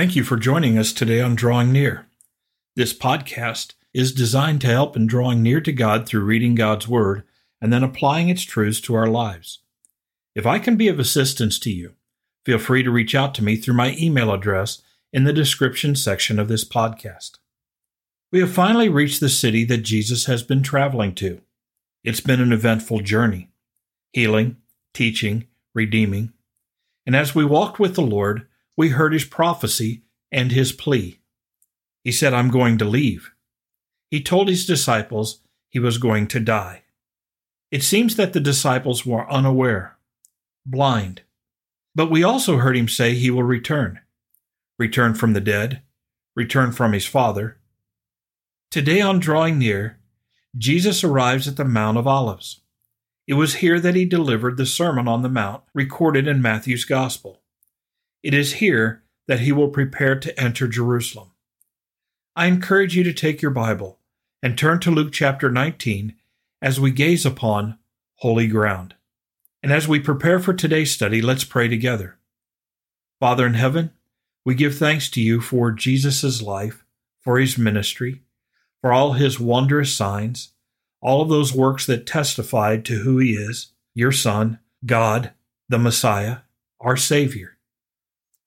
Thank you for joining us today on Drawing Near. This podcast is designed to help in drawing near to God through reading God's Word and then applying its truths to our lives. If I can be of assistance to you, feel free to reach out to me through my email address in the description section of this podcast. We have finally reached the city that Jesus has been traveling to. It's been an eventful journey healing, teaching, redeeming. And as we walked with the Lord, we heard his prophecy and his plea. He said, I'm going to leave. He told his disciples he was going to die. It seems that the disciples were unaware, blind. But we also heard him say he will return return from the dead, return from his Father. Today, on drawing near, Jesus arrives at the Mount of Olives. It was here that he delivered the Sermon on the Mount recorded in Matthew's Gospel. It is here that he will prepare to enter Jerusalem. I encourage you to take your Bible and turn to Luke chapter 19 as we gaze upon holy ground. And as we prepare for today's study, let's pray together. Father in heaven, we give thanks to you for Jesus' life, for his ministry, for all his wondrous signs, all of those works that testified to who he is, your Son, God, the Messiah, our Savior.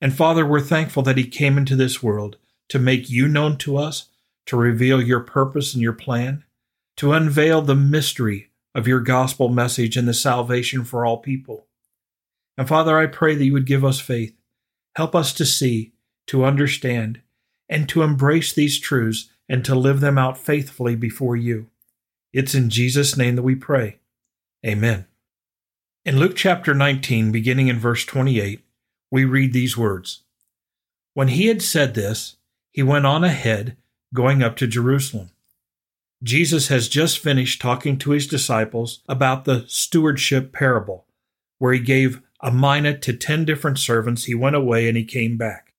And Father, we're thankful that He came into this world to make you known to us, to reveal your purpose and your plan, to unveil the mystery of your gospel message and the salvation for all people. And Father, I pray that you would give us faith. Help us to see, to understand, and to embrace these truths and to live them out faithfully before you. It's in Jesus' name that we pray. Amen. In Luke chapter 19, beginning in verse 28, we read these words When he had said this, he went on ahead, going up to Jerusalem. Jesus has just finished talking to his disciples about the stewardship parable, where he gave a mina to ten different servants. He went away and he came back.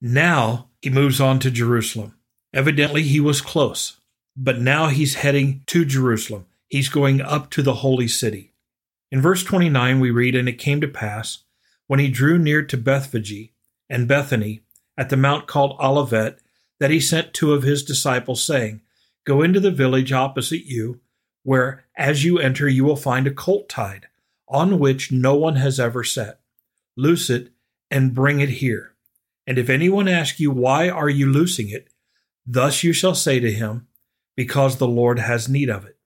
Now he moves on to Jerusalem. Evidently, he was close, but now he's heading to Jerusalem. He's going up to the holy city. In verse 29, we read, And it came to pass when he drew near to Bethphage and Bethany at the mount called Olivet, that he sent two of his disciples, saying, Go into the village opposite you, where as you enter you will find a colt tied, on which no one has ever sat. Loose it and bring it here. And if anyone ask you, Why are you loosing it? Thus you shall say to him, Because the Lord has need of it.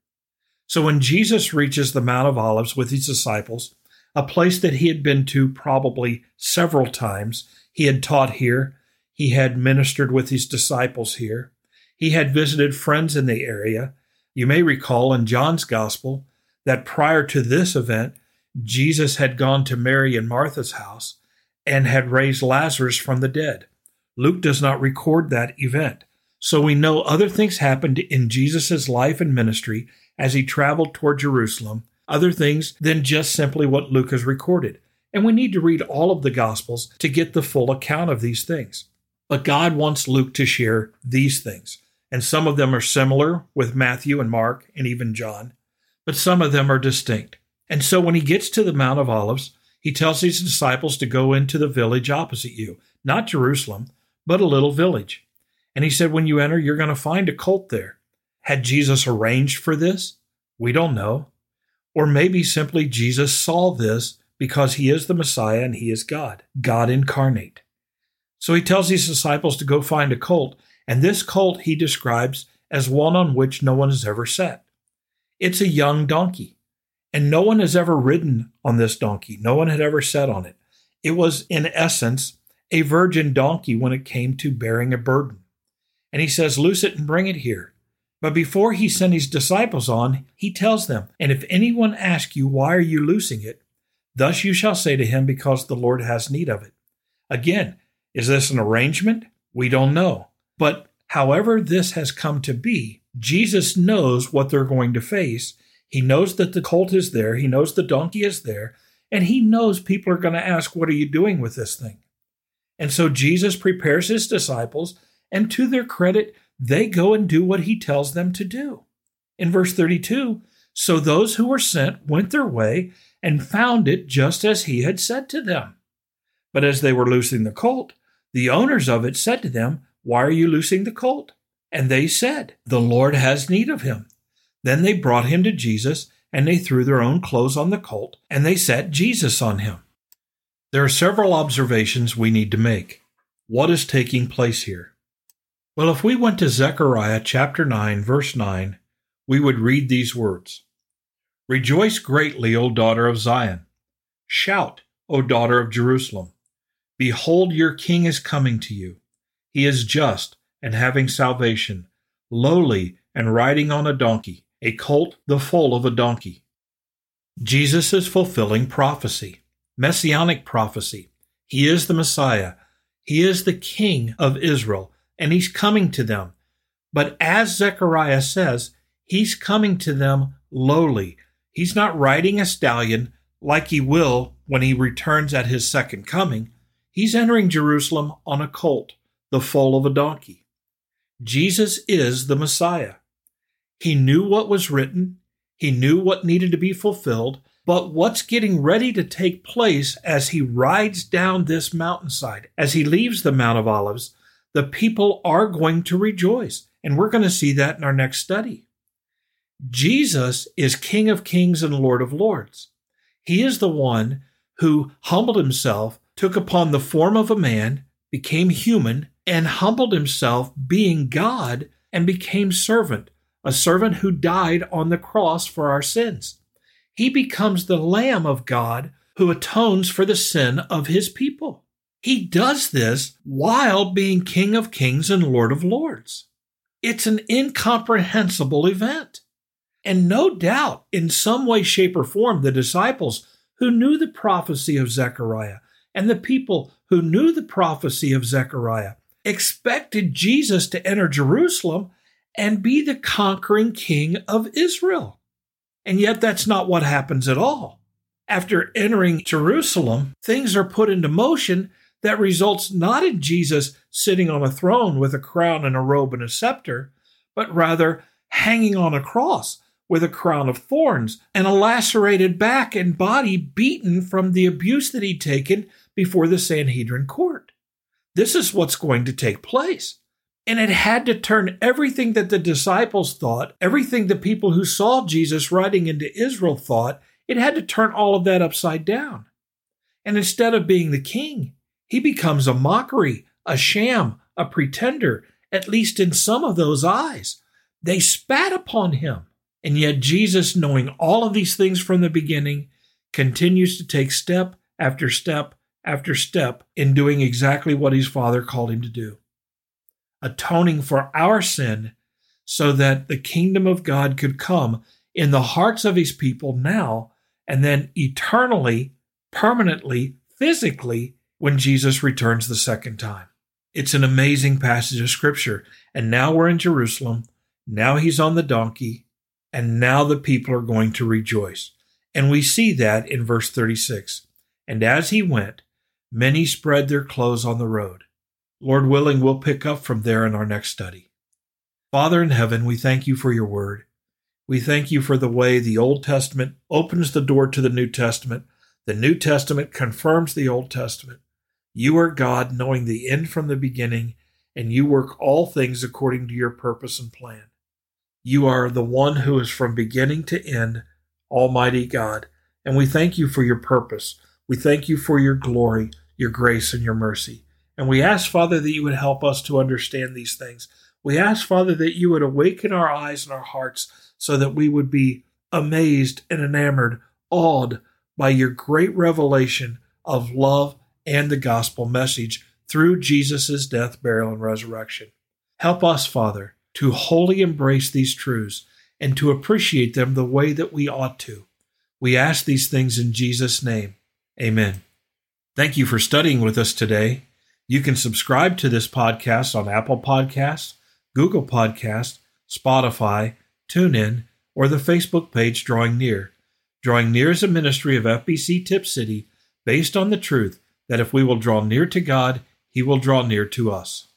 So when Jesus reaches the Mount of Olives with his disciples, a place that he had been to probably several times. He had taught here, he had ministered with his disciples here, he had visited friends in the area. You may recall in John's Gospel that prior to this event, Jesus had gone to Mary and Martha's house and had raised Lazarus from the dead. Luke does not record that event. So we know other things happened in Jesus' life and ministry as he traveled toward Jerusalem other things than just simply what Luke has recorded. And we need to read all of the Gospels to get the full account of these things. But God wants Luke to share these things. And some of them are similar with Matthew and Mark and even John, but some of them are distinct. And so when he gets to the Mount of Olives, he tells his disciples to go into the village opposite you, not Jerusalem, but a little village. And he said, When you enter, you're going to find a colt there. Had Jesus arranged for this? We don't know. Or maybe simply Jesus saw this because he is the Messiah and he is God, God incarnate. So he tells his disciples to go find a colt, and this colt he describes as one on which no one has ever sat. It's a young donkey, and no one has ever ridden on this donkey. No one had ever sat on it. It was, in essence, a virgin donkey when it came to bearing a burden. And he says, Loose it and bring it here. But before he sent his disciples on, he tells them, And if anyone ask you, Why are you loosing it? Thus you shall say to him, Because the Lord has need of it. Again, is this an arrangement? We don't know. But however this has come to be, Jesus knows what they're going to face. He knows that the colt is there, he knows the donkey is there, and he knows people are going to ask, What are you doing with this thing? And so Jesus prepares his disciples, and to their credit, they go and do what he tells them to do. In verse 32, so those who were sent went their way and found it just as he had said to them. But as they were loosing the colt, The owners of it said to them, Why are you loosing the colt? And they said, The Lord has need of him. Then they brought him to Jesus, and they threw their own clothes on the colt, and they set Jesus on him. There are several observations we need to make. What is taking place here? Well, if we went to Zechariah chapter 9, verse 9, we would read these words Rejoice greatly, O daughter of Zion. Shout, O daughter of Jerusalem. Behold, your king is coming to you. He is just and having salvation, lowly and riding on a donkey, a colt, the foal of a donkey. Jesus is fulfilling prophecy, messianic prophecy. He is the Messiah. He is the King of Israel, and he's coming to them. But as Zechariah says, he's coming to them lowly. He's not riding a stallion like he will when he returns at his second coming. He's entering Jerusalem on a colt, the foal of a donkey. Jesus is the Messiah. He knew what was written, he knew what needed to be fulfilled, but what's getting ready to take place as he rides down this mountainside, as he leaves the Mount of Olives, the people are going to rejoice. And we're going to see that in our next study. Jesus is King of Kings and Lord of Lords. He is the one who humbled himself, took upon the form of a man, became human, and humbled himself, being God, and became servant, a servant who died on the cross for our sins. He becomes the Lamb of God who atones for the sin of his people. He does this while being King of Kings and Lord of Lords. It's an incomprehensible event. And no doubt, in some way, shape, or form, the disciples who knew the prophecy of Zechariah and the people who knew the prophecy of Zechariah expected Jesus to enter Jerusalem and be the conquering king of Israel. And yet, that's not what happens at all. After entering Jerusalem, things are put into motion that results not in Jesus sitting on a throne with a crown and a robe and a scepter, but rather hanging on a cross with a crown of thorns and a lacerated back and body beaten from the abuse that he'd taken before the Sanhedrin court. This is what's going to take place. And it had to turn everything that the disciples thought, everything the people who saw Jesus riding into Israel thought, it had to turn all of that upside down. And instead of being the king, he becomes a mockery, a sham, a pretender, at least in some of those eyes. They spat upon him. And yet, Jesus, knowing all of these things from the beginning, continues to take step after step after step in doing exactly what his Father called him to do atoning for our sin so that the kingdom of God could come in the hearts of his people now and then eternally, permanently, physically when Jesus returns the second time. It's an amazing passage of scripture. And now we're in Jerusalem. Now he's on the donkey and now the people are going to rejoice. And we see that in verse 36. And as he went, many spread their clothes on the road. Lord willing, we'll pick up from there in our next study. Father in heaven, we thank you for your word. We thank you for the way the Old Testament opens the door to the New Testament. The New Testament confirms the Old Testament. You are God, knowing the end from the beginning, and you work all things according to your purpose and plan. You are the one who is from beginning to end, Almighty God. And we thank you for your purpose. We thank you for your glory, your grace, and your mercy. And we ask, Father, that you would help us to understand these things. We ask, Father, that you would awaken our eyes and our hearts so that we would be amazed and enamored, awed by your great revelation of love and the gospel message through Jesus' death, burial, and resurrection. Help us, Father, to wholly embrace these truths and to appreciate them the way that we ought to. We ask these things in Jesus' name. Amen. Thank you for studying with us today. You can subscribe to this podcast on Apple Podcasts, Google Podcasts, Spotify, TuneIn, or the Facebook page Drawing Near. Drawing Near is a ministry of FBC Tipp City based on the truth that if we will draw near to God, He will draw near to us.